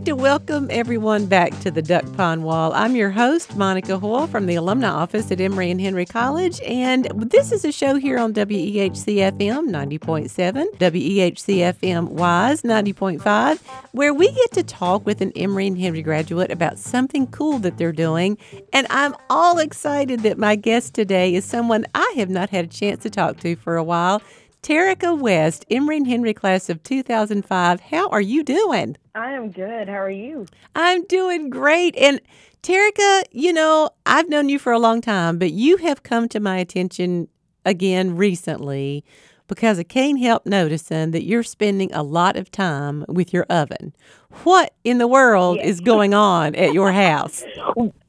like to welcome everyone back to the Duck Pond Wall. I'm your host, Monica Hoyle from the Alumni Office at Emory and Henry College, and this is a show here on WEHC-FM 90.7, WEHC-FM Wise 90.5, where we get to talk with an Emory and Henry graduate about something cool that they're doing. And I'm all excited that my guest today is someone I have not had a chance to talk to for a while. Terica West, Emory and Henry class of 2005. How are you doing? I am good. How are you? I'm doing great. And Terica, you know, I've known you for a long time, but you have come to my attention again recently because I can't help noticing that you're spending a lot of time with your oven. What in the world Yes. is going on at your house?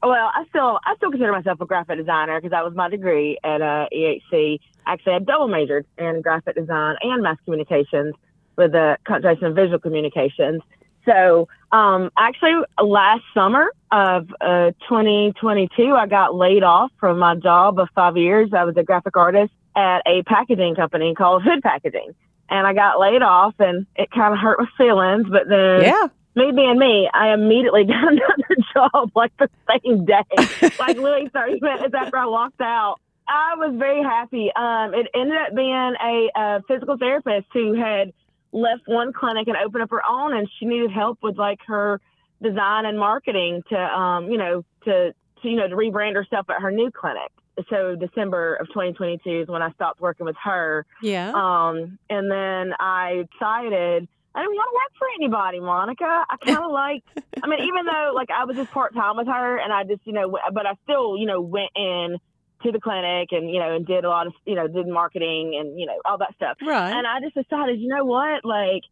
Well, I still I still consider myself a graphic designer because that was my degree at uh, EHC. Actually, I double majored in graphic design and mass communications with a concentration in visual communications. So, um, actually, last summer of uh, 2022, I got laid off from my job of five years. I was a graphic artist at a packaging company called Hood Packaging. And I got laid off, and it kind of hurt my feelings. But then, Yeah. me being me, I immediately got another job like the same day, like literally 30 minutes after I walked out. I was very happy. Um, it ended up being a, uh physical therapist who had left one clinic and opened up her own, and she needed help with like her design and marketing to, um, you know, to, to you know to rebrand herself at her new clinic. So December of 2022 is when I stopped working with her. Yeah. Um, and then I decided I didn't want to work for anybody, Monica. I kind of like, I mean, even though like I was just part time with her, and I just, you know, w- but I still, you know, went in to the clinic and you know and did a lot of, you know, did marketing and you know all that stuff. right. And I just decided, you know what, like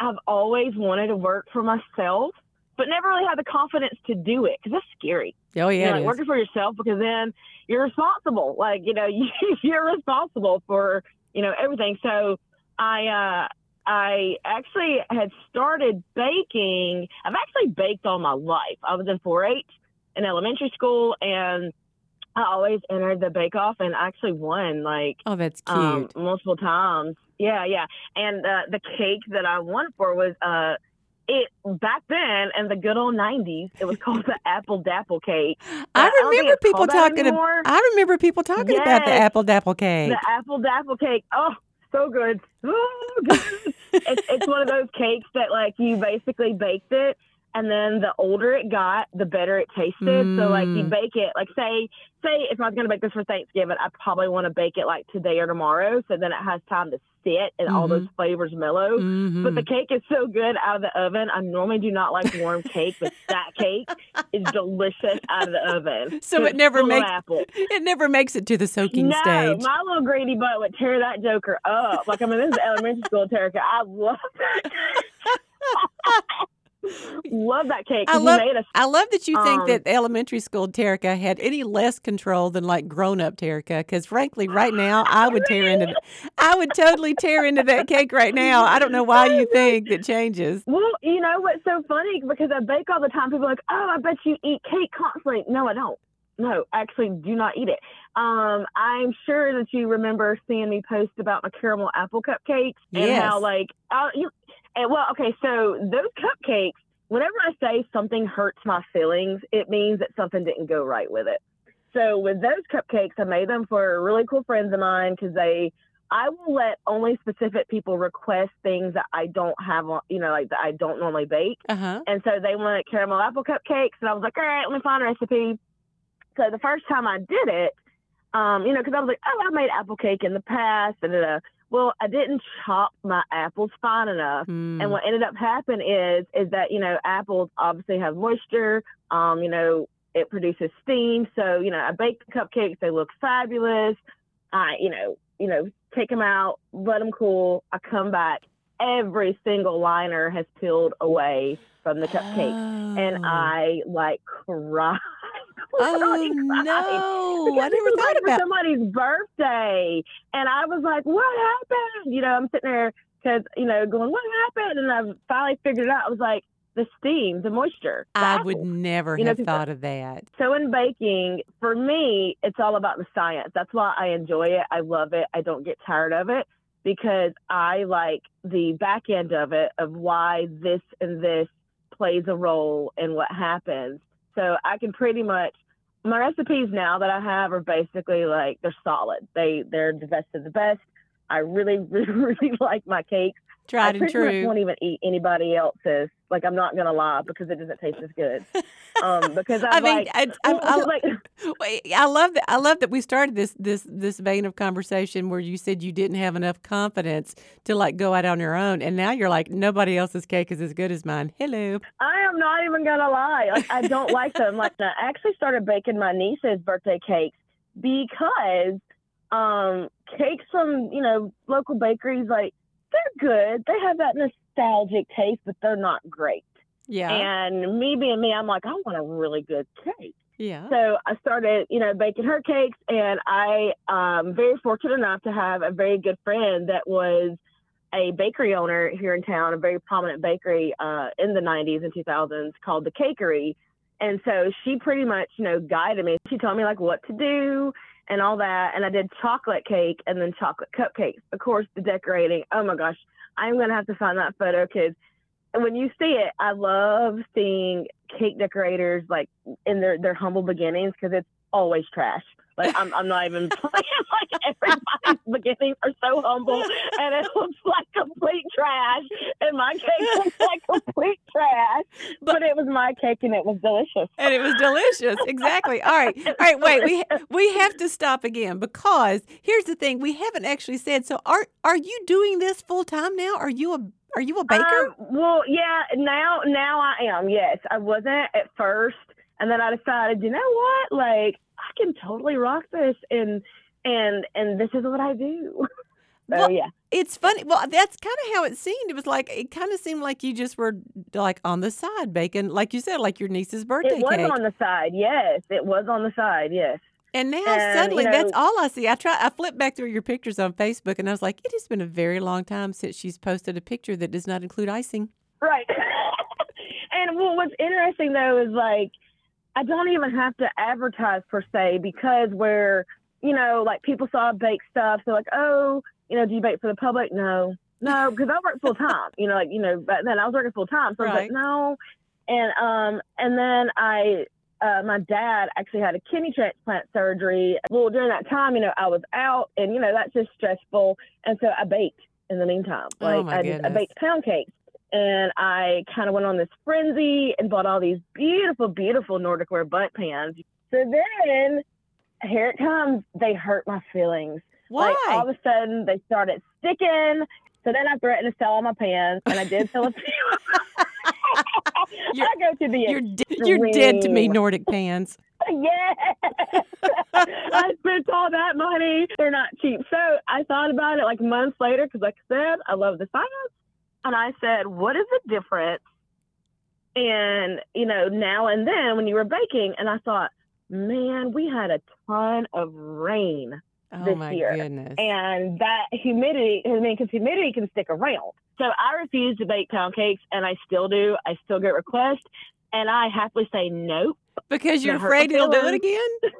I've always wanted to work for myself, but never really had the confidence to do it because that's scary oh, you yeah. know, it is. working for yourself because then you're responsible. Like, you know, you, you're responsible for, you know, everything. So I, uh, I actually had started baking. I've actually baked all my life. I was in 4-H in elementary school and I always entered the bake off and actually won like Oh, that's cute. um, multiple times. Yeah, yeah. And uh, the cake that I won for was uh, it back then in the good old '90s. It was called the apple dapple cake. I I remember it's people talking. Ab- I remember people talking about the apple dapple cake. The apple dapple cake. Oh, so good. So good. it's, it's one of those cakes that like you basically baked it. And then the older it got, the better it tasted. So like you Mm. bake it, like say, say if I was gonna bake this for Thanksgiving, I probably want to bake it like today or tomorrow, so then it has time to sit and all those flavors mellow. Mhm. But the cake is so good out of the oven. I normally do not like warm cake, but that cake is delicious out of the oven. So it never makes- it never makes it to the soaking No, stage. my little greedy butt would tear that joker up. Like I mean, this is elementary school, Terica. I love that. love that cake. I love- I love that you think Um, that elementary school Terica had any less control than like grown up Terica. Because frankly, right now I would tear into, I would totally tear into that cake right now. I don't know why you think that changes. Well, you know what's so funny? Because I bake all the time. People are like, oh, I bet you eat cake constantly. No, I don't. No, actually, do not eat it. Um, I'm sure that you remember seeing me post about my caramel apple cupcakes and how, like, uh, you, and well, okay, so those cupcakes. Whenever I say something hurts my feelings, it means that something didn't go right with it. So with those cupcakes, I made them for really cool friends of mine because they I will let only specific people request things that I don't have, on, you know, like that I don't normally bake. Uh huh. And so they wanted caramel apple cupcakes, and I was like, all right, let me find a recipe. So the first time I did it, um, you know, because I was like, oh, I made apple cake in the past, and uh, well, I didn't chop my apples fine enough. Mm. And what ended up happening is is that you know apples obviously have moisture. Um, you know it produces steam, so you know I bake the cupcakes. They look fabulous. I you know you know take them out, let them cool. I come back. Every single liner has peeled away from the cupcake, and Oh. I like cried. Oh no! I never was thought like about. somebody's birthday, and I was like, "What happened?" You know, I'm sitting there because you know going, "What happened?" And I finally figured it out. I was like, "The steam, the moisture." the I would never You know, thought of that. So in baking, for me, it's all about the science. That's why I enjoy it. I love it. I don't get tired of it because I like the back end of it of why this and this plays a role in what happens. So I can pretty much my recipes now that I have are basically like they're solid. They they're the best of the best. I really really really like my cakes. Tried I and true. won't even eat anybody else's. Like I'm not gonna lie because it doesn't taste as good. Um, because I'm I mean, like, I, I, I, like Wait, I love that. I love that we started this this this vein of conversation where you said you didn't have enough confidence to like go out on your own, and now you're like nobody else's cake is as good as mine. Hello. I am not even gonna lie. Like I don't like them. Like I actually started baking my niece's birthday cakes because um cakes from, you know, local bakeries like they're good. They have that nostalgic taste, but they're not great. Yeah. And me being me, I'm like, I want a really good cake. yeah. So I started, you know, baking her cakes, and I um very fortunate enough to have a very good friend that was a bakery owner here in town, a very prominent bakery uh, in the 90s and 2000s called the Cakery. And so she pretty much, you know, guided me. She told me like what to do and all that. And I did chocolate cake and then chocolate cupcakes. Of course, the decorating. Oh my gosh, I'm gonna have to find that photo because when you see it, I love seeing cake decorators like in their their humble beginnings because it's always trash. Like I'm, I'm not even playing. Like everybody's beginnings are so humble, and it looks like complete trash. And my cake looks like complete trash, but, it was my cake, and it was delicious. and it was delicious. Exactly. All right. All right. Wait. We we have to stop again because here's the thing: we haven't actually said. So are are you doing this full time now? Are you a are you a baker? Um, well, yeah. Now, now I am. Yes, I wasn't at first, and then I decided, you know what? Like, I can totally rock this, and and and this is what I do. So Well, yeah. it's funny. Well, that's kind of how it seemed. It was like it kind of seemed like you just were like on the side baking, like you said, like your niece's birthday It was cake. on the side, yes. It was on the side, yes. and now and, suddenly, you that's all I see. I try. I flip back through your pictures on Facebook, and I was like, it has been a very long time since she's posted a picture that does not include icing. Right. and well, what's interesting though is like I don't even have to advertise per se because where you know like people saw I bake stuff, so like oh you know do you bake for the public? No, no, because I work full time. You know like you know but then I was working full time, so I was like no, and um and then I. Uh, my dad actually had a kidney transplant surgery. Well, during that time, you know, I was out, and you know that's just stressful. And so I baked in the meantime. Oh, Like my I, I baked pound cakes and I kind of went on this frenzy and bought all these beautiful, beautiful Nordic ware Bundt pans. So then here it comes. They hurt my feelings. Why? Like all of a sudden they started sticking. So then I threatened to sell all my pans, and I did sell a few. You're- I go to the you're d- you're dead to me. Nordic pans. Yes. I spent all that money. They're not cheap. So I thought about it like months later because, like I said, I love the science. And I said, what is the difference? And, you know, now and then when you were baking, and I thought, man, we had a ton of rain. Oh This my year. goodness. And that humidity, I mean, because humidity can stick around. So I refuse to bake pound cakes, and I still do. I still get requests, and I happily say nope. because you're that hurt my afraid it'll do it again.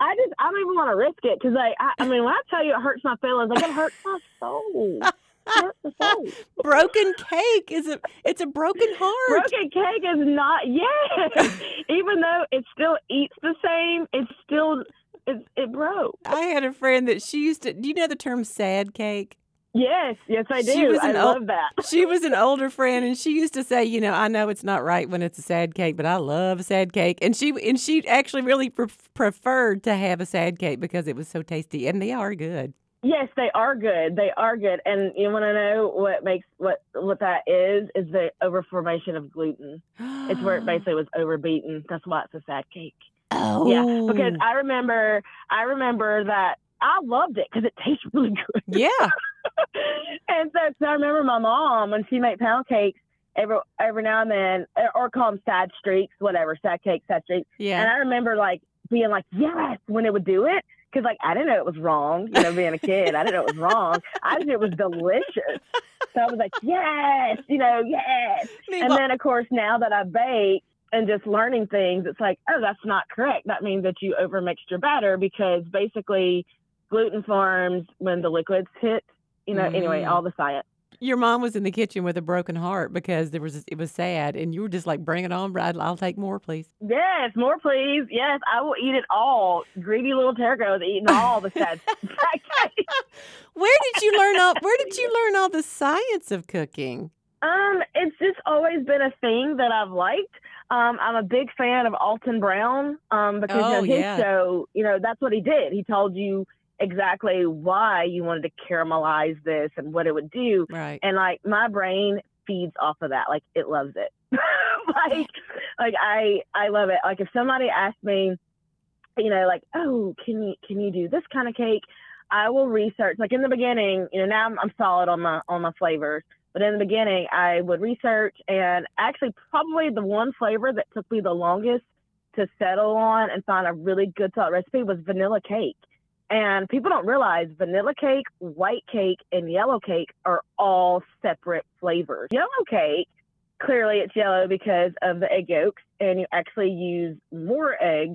I just I don't even want to risk it because like I, I mean when I tell you it hurts my feelings, like it hurts my soul. It hurts my soul. broken cake is a it's a broken heart. Broken cake is not yes. Even though it still eats the same, it's still it it broke. I had a friend that she used to. Do you know the term sad cake? Yes, yes I She do. was I an old- love that. She was an older friend, and she used to say, "You know, I know it's not right when it's a sad cake, but I love a sad cake." And she and she actually really pre- preferred to have a sad cake because it was so tasty, and they are good. Yes, they are good. They are good. And you want to know what makes what what that is? Is the overformation of gluten. It's where it basically was overbeaten. That's why it's a sad cake. oh Yeah, because oh. I remember, I remember that I loved it because it tastes really good. yeah, and so I remember my mom when she made pound cakes every every now and then, or call them sad streaks, whatever, sad cake, sad streaks. Yeah. And. I remember like being like, yes, when it would do it, because like I didn't know it was wrong. You know, being a kid, I didn't know it was wrong. I just knew it was delicious. So I was like, yes, you know, yes. And then, of course, now that I bake and just learning things, it's like, oh, that's not correct. That means that you overmixed your batter because basically gluten forms when the liquids hit, you know, anyway, Mm. all the science. Your mom was in the kitchen with a broken heart because there was it was sad, and you were just like, "Bring it on, Brad. I'll take more, please." Yes, more please. Yes, I will eat it all. Greedy little Tergo is eating all the sad. Where did you learn all? Where did you learn all the science of cooking? Um, it's just always been a thing that I've liked. Um, I'm a big fan of Alton Brown um, because Oh, you know, his yeah. show, you know, that's what he did. He told you exactly why you wanted to caramelize this and what it would do. Right. And like my brain feeds off of that. Like it loves it. like, like I, I love it. Like if somebody asked me, you know, like, oh, can you, can you do this kind of cake? I will research. Like in the beginning, you know, now I'm, I'm solid on my, on my flavors. But in the beginning, I would research, and actually, probably the one flavor that took me the longest to settle on and find a really good recipe was vanilla cake. And people don't realize vanilla cake, white cake, and yellow cake are all separate flavors. Yellow cake, clearly it's yellow because of the egg yolks, and you actually use more egg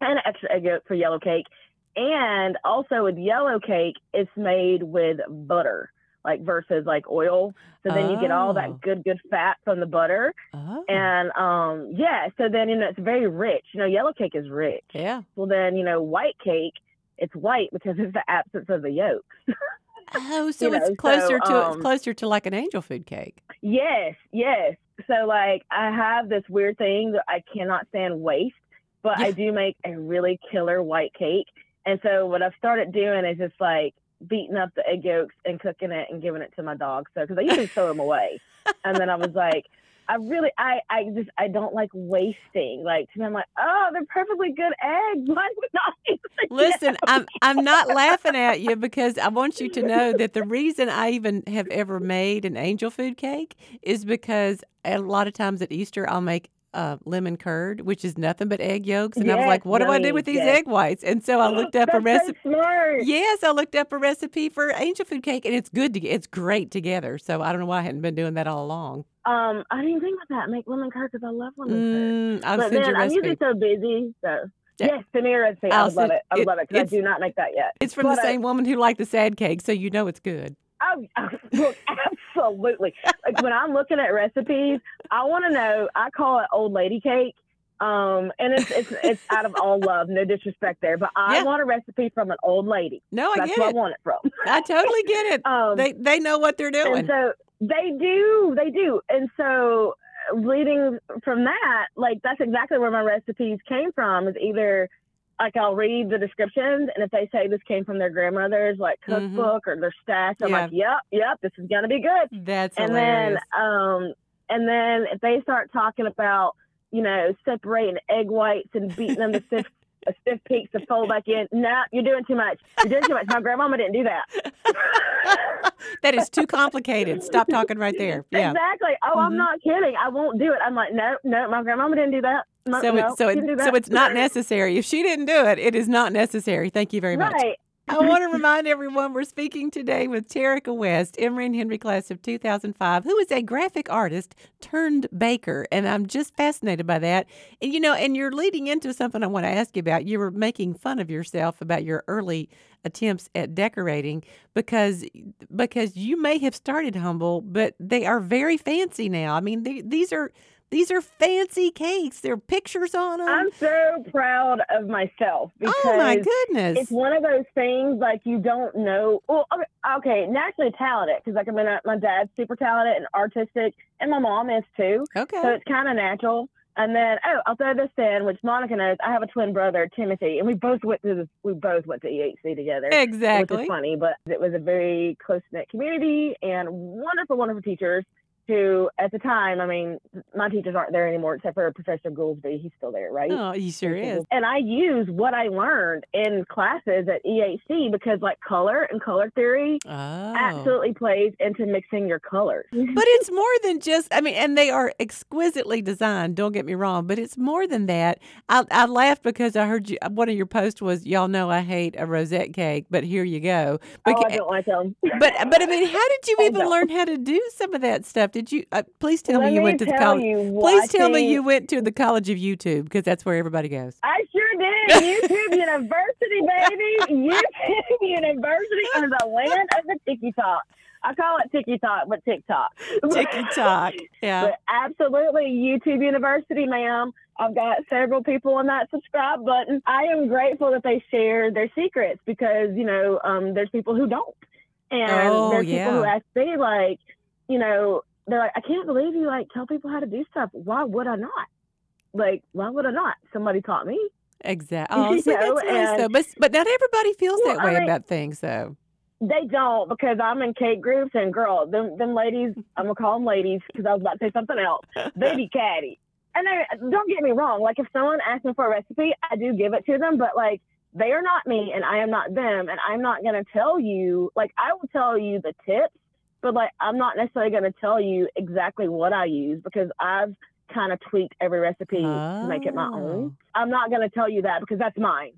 and extra egg yolk for yellow cake. And also with yellow cake, it's made with butter, like versus like oil. So then you get all Oh. that good, good fat from the butter. Oh, And um, yeah, so then you know it's very rich. You know, yellow cake is rich. yeah. Well, then you know, white cake, it's white because it's the absence of the yolks. Oh, so You it's know, closer so, to it's um, closer to like an angel food cake. Yes, yes. So like I have this weird thing that I cannot stand waste, but Yeah. I do make a really killer white cake. And so what I've started doing is just like beating up the egg yolks and cooking it and giving it to my dog. So because I usually throw them away, and then I was like, I really, I, I just, I don't like wasting. Like to me, I'm like, oh, they're perfectly good eggs. Why would? Listen, I'm I'm not laughing at you because I want you to know that the reason I even have ever made an angel food cake is because a lot of times at Easter I'll make uh, lemon curd, which is nothing but egg yolks, and I was like, what do I do with these yes. egg whites? And so I looked up a recipe. So smart. Yes, I looked up a recipe for angel food cake, and it's good. To, it's great together. So I don't know why I hadn't been doing that all along. Um, I didn't think about that. Make lemon curd because I love lemon curd. Mm, I'll but send you then a I'm usually so busy. So Yeah. yes, send me a. I'll I love send- it. I it- love it because I do not make that yet. it's from the but I- same woman who liked the sad cake, so you know it's good. Oh, look, absolutely. like when I'm looking at recipes, I want to know. I call it old lady cake. Um, and it's it's it's out of all love, no disrespect there, but I Yeah. want a recipe from an old lady. No, I That's get where it. I want it from. I totally get it. Um, They they know what they're doing. and so they do, they do. And so leading from that, like that's exactly where my recipes came from is either like I'll read the descriptions and if they say this came from their grandmother's like Mhm. cookbook or their stash, I'm Yeah. like, Yep, yep, this is gonna be good. That's and hilarious. then um and then if they start talking about, you know, separating egg whites and beating them to stiff a stiff peaks to fold back in. No, you're doing too much. You're doing too much. My grandmama didn't do that. that is too complicated. Stop talking right there. Yeah. Exactly. Oh, Mhm. I'm not kidding. I won't do it. I'm like, no, no, my grandmama didn't do that. So no, it, so it, so it's not necessary. If she didn't do it, it is not necessary. Thank you very much. Right. I want to remind everyone we're speaking today with Terica West, Emory and Henry class of 2005, who is a graphic artist turned baker. And I'm just fascinated by that. And, you know, and you're leading into something I want to ask you about. You were making fun of yourself about your early attempts at decorating because because you may have started humble, but they are very fancy now. I mean, they, these are these are fancy cakes. There are pictures on them. I'm so proud of myself because oh my goodness! it's one of those things like you don't know. Well, okay, naturally talented because like I mean, my dad's super talented and artistic, and my mom is too. okay. So it's kind of natural. And then, oh, I'll throw this in, which Monica knows. I have a twin brother, Timothy, and we both went to the, we both went to EHC together. Exactly, which is funny, but it was a very close knit community and wonderful, wonderful teachers who, at the time, I mean, my teachers aren't there anymore except for Professor Goolsby. He's still there, right? Oh, he sure is. And I use what I learned in classes at EHC because, like, color and color theory Oh. absolutely plays into mixing your colors. But it's more than just, I mean, and they are exquisitely designed, don't get me wrong, but it's more than that. I, I laughed because I heard you, one of your posts was, y'all know I hate a rosette cake, but here you go. oh, I don't like them. but, but I mean, how did you even learn how to do some of that stuff? Did you, uh, please tell Let me you went to the college. Please tell me you went to the College of YouTube because that's where everybody goes. I sure did. YouTube University, baby. YouTube University is the land of the tiki talk. I call it TikTok, but TikTok. TikTok. Yeah. But absolutely, YouTube University, ma'am. I've got several people on that subscribe button. I am grateful that they share their secrets because, you know, um, there's people who don't. And Oh, there's people who yeah. ask me, like, you know, they're like, I can't believe you, like, tell people how to do stuff. Why would I not? Like, why would I not? Somebody taught me. Exactly. Oh, You see, know, that's nice though. But but not everybody feels Well, that I way mean- about things though. They don't because I'm in cake groups and girl, them them ladies, I'm gonna call them ladies because I was about to say something else. They be catty, and they, don't get me wrong. Like if someone asks me for a recipe, I do give it to them, but like they are not me and I am not them, and I'm not gonna tell you. Like I will tell you the tips, but like I'm not necessarily gonna tell you exactly what I use because I've kind of tweaked every recipe to make it my Oh. own. I'm not gonna tell you that because that's mine.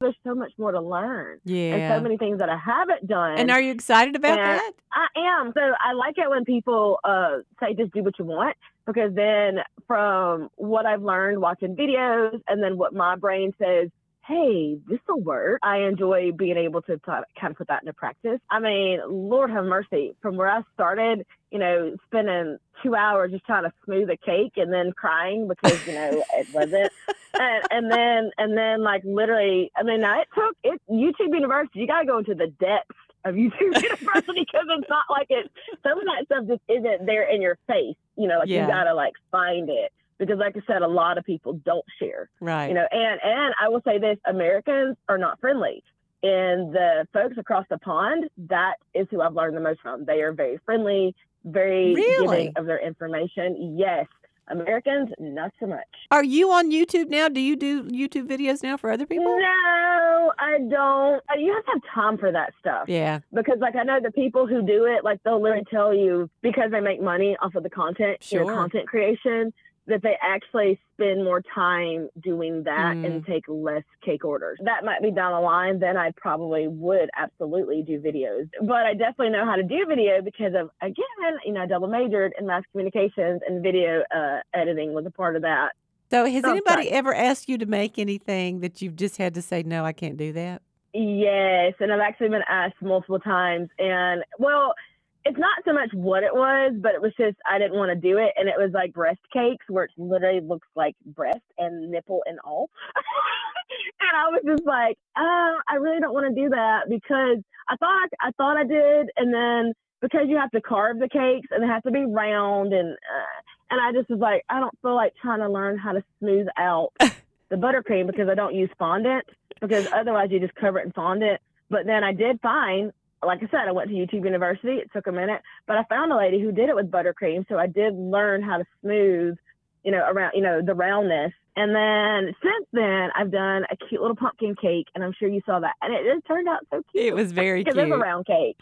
There's so much more to learn Yeah. and so many things that I haven't done. And are you excited about And- that? I am. So I like it when people uh, say just do what you want because then from what I've learned watching videos and then what my brain says, hey, this will work. I enjoy being able to kind of put that into practice. I mean, Lord have mercy. From where I started, you know, spending two hours just trying to smooth a cake and then crying because, you know, it wasn't. And, and then, and then like literally, I mean, now it took it YouTube University, you got to go into the depths of YouTube University because it's not like it, some of that stuff just isn't there in your face. You know, like Yeah. you got to like find it because like I said, a lot of people don't share Right. you know and and i will say this americans are not friendly and the folks across the pond that is who i've learned the most from they are very friendly very Really? giving of their information yes americans not so much Are you on YouTube now? Do you do YouTube videos now for other people? no i don't Uh, you have to have time for that stuff Yeah. because like i know the people who do it like they'll literally tell you because they make money off of the content you know, content creation that they actually spend more time doing that Mm. and take less cake orders that might be down the line then i probably would absolutely do videos but i definitely know how to do video because of again you know I double majored in mass communications and video uh, editing was a part of that So has Oh, anybody ever asked you to make anything that you've just had to say no, I can't do that? Yes, and I've actually been asked multiple times. And well, it's not so much what it was, but it was just I didn't want to do it. And it was like breast cakes, where it literally looks like breast and nipple and all. and I was just like, oh, I really don't want to do that because I thought I, I thought I did, and then because you have to carve the cakes and they have to be round, and uh, and I just was like, I don't feel like trying to learn how to smooth out the buttercream because I don't use fondant because otherwise you just cover it in fondant. But then I did find, like I said, I went to YouTube University. It took a minute, but I found a lady who did it with buttercream. So I did learn how to smooth, you know, around, you know, the roundness. And then since then, I've done a cute little pumpkin cake, and I'm sure you saw that, and it, it turned out so cute. It was very because cute. it's a round cake.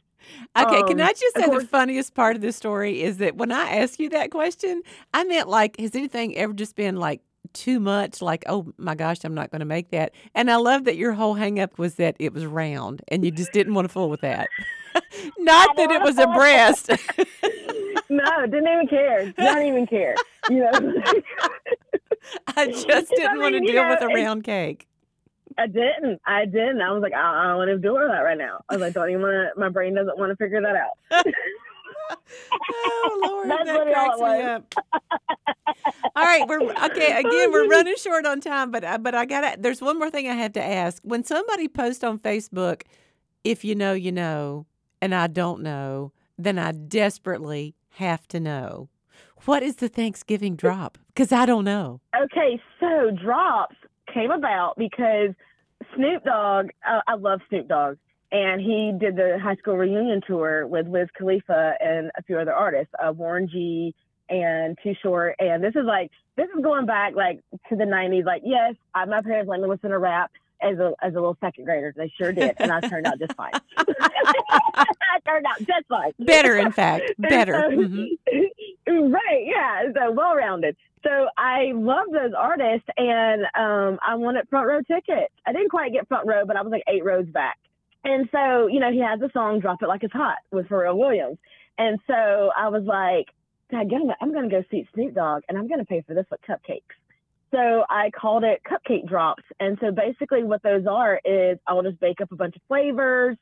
Okay, can Um, I just say the funniest part of this story is that when I asked you that question, I meant like, has anything ever just been like too much? Like, oh my gosh, I'm not going to make that. And I love that your whole hang up was that it was round and you just didn't want to fool with that. not that it was a breast. no, didn't even care. Don't even care. You know. I just didn't want to deal know, with a round cake. I didn't. I didn't. I was like, I, I don't want to do that right now. I was like, don't even want to. My brain doesn't want to figure that out. Oh Lord, That's that cracks me up. All right, we're okay. Again, we're running short on time, but uh, but I got There's one more thing I have to ask. When somebody posts on Facebook, "If you know, you know," and I don't know, then I desperately have to know. What is the Thanksgiving drop? Because I don't know. Okay, so drops came about because Snoop Dogg. Uh, I love Snoop Dogg, and he did the high school reunion tour with Wiz Khalifa and a few other artists, uh, Warren G. And Too Short, and this is like this is going back like to the '90s. Like, yes, I, my parents let me listen to rap as a as a little second grader. They sure did, and I turned out just fine. I turned out just fine. Better, in fact, better. And Mhm. right, yeah. So well rounded. So I love those artists and um I wanted front row tickets. I didn't quite get front row, but I was like eight rows back. And so, you know, he has the song Drop It Like It's Hot with Pharrell Williams. And so I was like, I'm gonna I'm gonna go see Snoop Dogg and I'm gonna pay for this with cupcakes. So I called it cupcake drops. And so basically what those are is I'll just bake up a bunch of flavors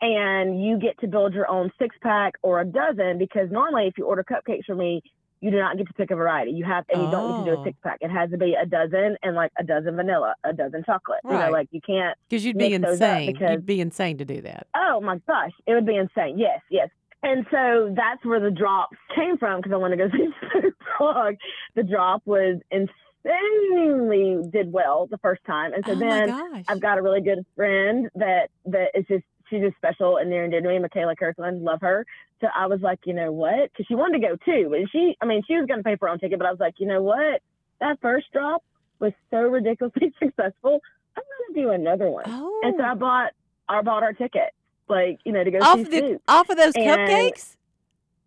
and you get to build your own six pack or a dozen because normally if you order cupcakes from me, you do not get to pick a variety. You have and you don't get to do Oh. a six pack. It has to be a dozen and like a dozen vanilla, a dozen chocolate. You Right. know, like you can't Because you'd be mix those up insane. because- You'd be insane to do that. Oh my gosh, it would be insane. Yes, yes. And so that's where the drops came from because I want to go see Snoop Dogg. The drop was insanely did well the first time, and so oh then. I've got a really good friend that that is just she's just special and near and dear to me, Michaela Kirkland. Love her. So I was like, you know what? Because she wanted to go too, but she, I mean, she was going to pay for her own ticket, but I was like, you know what? That first drop was so ridiculously successful. I'm going to do another one. oh. And so oh. I bought, I bought our ticket, like you know, to go off see the Snoop. off of those And- cupcakes.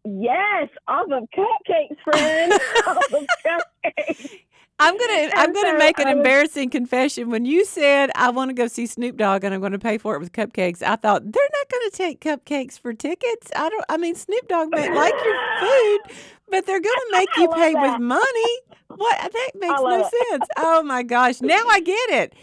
Yes, off of cupcakes, friend. off of cupcakes. I'm gonna I'm gonna make an embarrassing confession. When you said I want to go see Snoop Dogg and I'm going to pay for it with cupcakes, I thought they're not going to take cupcakes for tickets. I don't. I mean, Snoop Dogg may like your food, but they're going to make you pay that. with money. What that makes no love sense. Oh my gosh! Now I get it.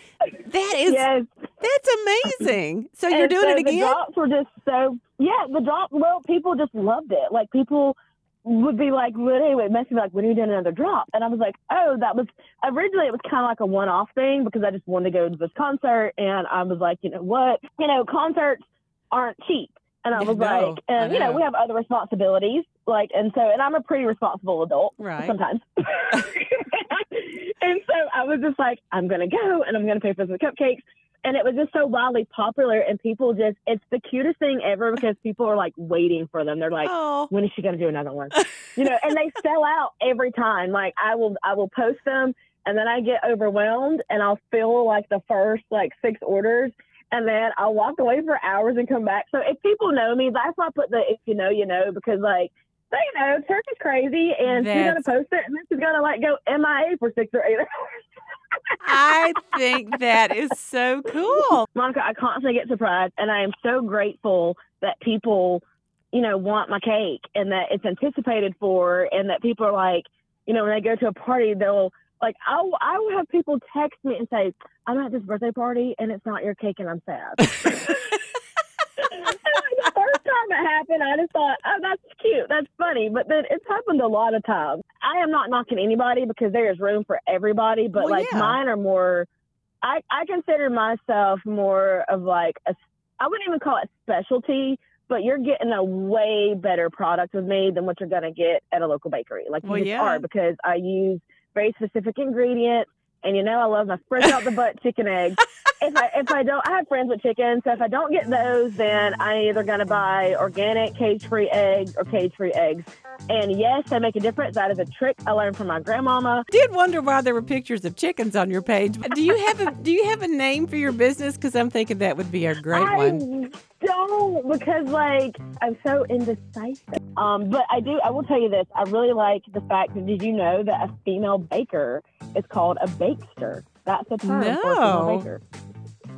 That is yes. That's amazing. So you're And doing so it The again? drops were just so yeah. The drop. Well, people just loved it. Like people would be like, "What?" Anyway, message me like, "When are you doing another drop?" And I was like, "Oh, that was originally it was kind of like a one-off thing because I just wanted to go to this concert, and I was like, you know what? You know, concerts aren't cheap." And I was no, like, and you know, we have other responsibilities, like, and so, and I'm a pretty responsible adult Right. sometimes. and so I was just like, I'm gonna go and I'm gonna pay for some cupcakes. And it was just so wildly popular, and people just, it's the cutest thing ever because people are like waiting for them. They're like, oh, when is she gonna do another one? You know, and they sell out every time. Like I will, I will post them, and then I get overwhelmed, and I'll fill like the first like six orders, and then I'll walk away for hours and come back. So if people know me, that's why I put the if you know, you know, because like they know Turkey's crazy, and she's gonna post it, and then she's gonna like go MIA for six or eight hours. I think that is so cool. Monica, I constantly get surprised, and I am so grateful that people, you know, want my cake and that it's anticipated for, and that people are like, you know, when they go to a party, they'll like, I'll, I will have people text me and say, I'm at this birthday party, and it's not your cake, and I'm sad. The first time it happened, I just thought, oh, that's cute, that's funny. But then it's happened a lot of times. I am not knocking anybody because there is room for everybody, but Well, like yeah. mine are more. I I consider myself more of like a. I wouldn't even call it specialty, but you're getting a way better product with me than what you're gonna get at a local bakery. Like you Well, just yeah. are because I use very specific ingredients. And you know I love my fresh out the butt chicken eggs. if I if I don't, I have friends with chickens, so if I don't get those, then I'm either gonna buy organic cage free eggs or cage free eggs. And yes, they make a difference. That is a trick I learned from my grandmama. did wonder why there were pictures of chickens on your page. Do you have a Do you have a name for your business? Because I'm thinking that would be a great I one. Don't because like I'm so indecisive. Um, but I do. I will tell you this. I really like the fact that did you know that a female baker is called a bakester? That's a term for a No. female baker.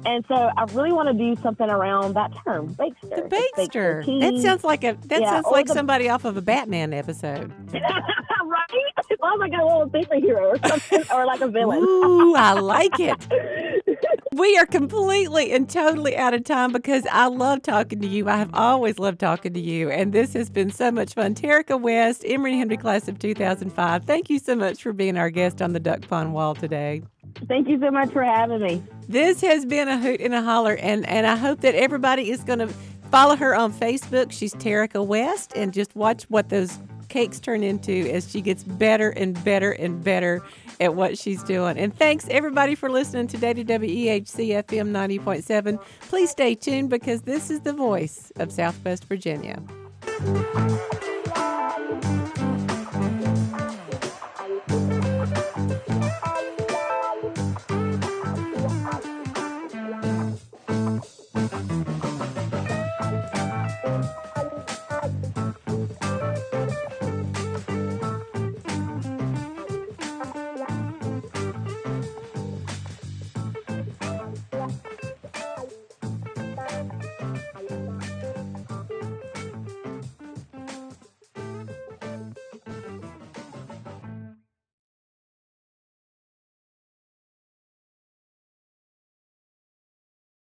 And so I really want to do something around that term, bakester. The Bakester. That sounds like a that Yeah, sounds like the- somebody off of a Batman episode. right. It sounds like a little superhero or something, or like a villain. Ooh, I like it. We are completely and totally out of time because I love talking to you. I have always loved talking to you, and this has been so much fun. Terica West, Emory Henry class of 2005. Thank you so much for being our guest on the Duck Pond Wall today. Thank you so much for having me. This has been a hoot and a holler, and, and I hope that everybody is going to follow her on Facebook. She's Terica West, and just watch what those cakes turn into as she gets better and better and better at what she's doing. And thanks everybody for listening today to WEHC FM 90.7. Please stay tuned because this is the voice of Southwest Virginia.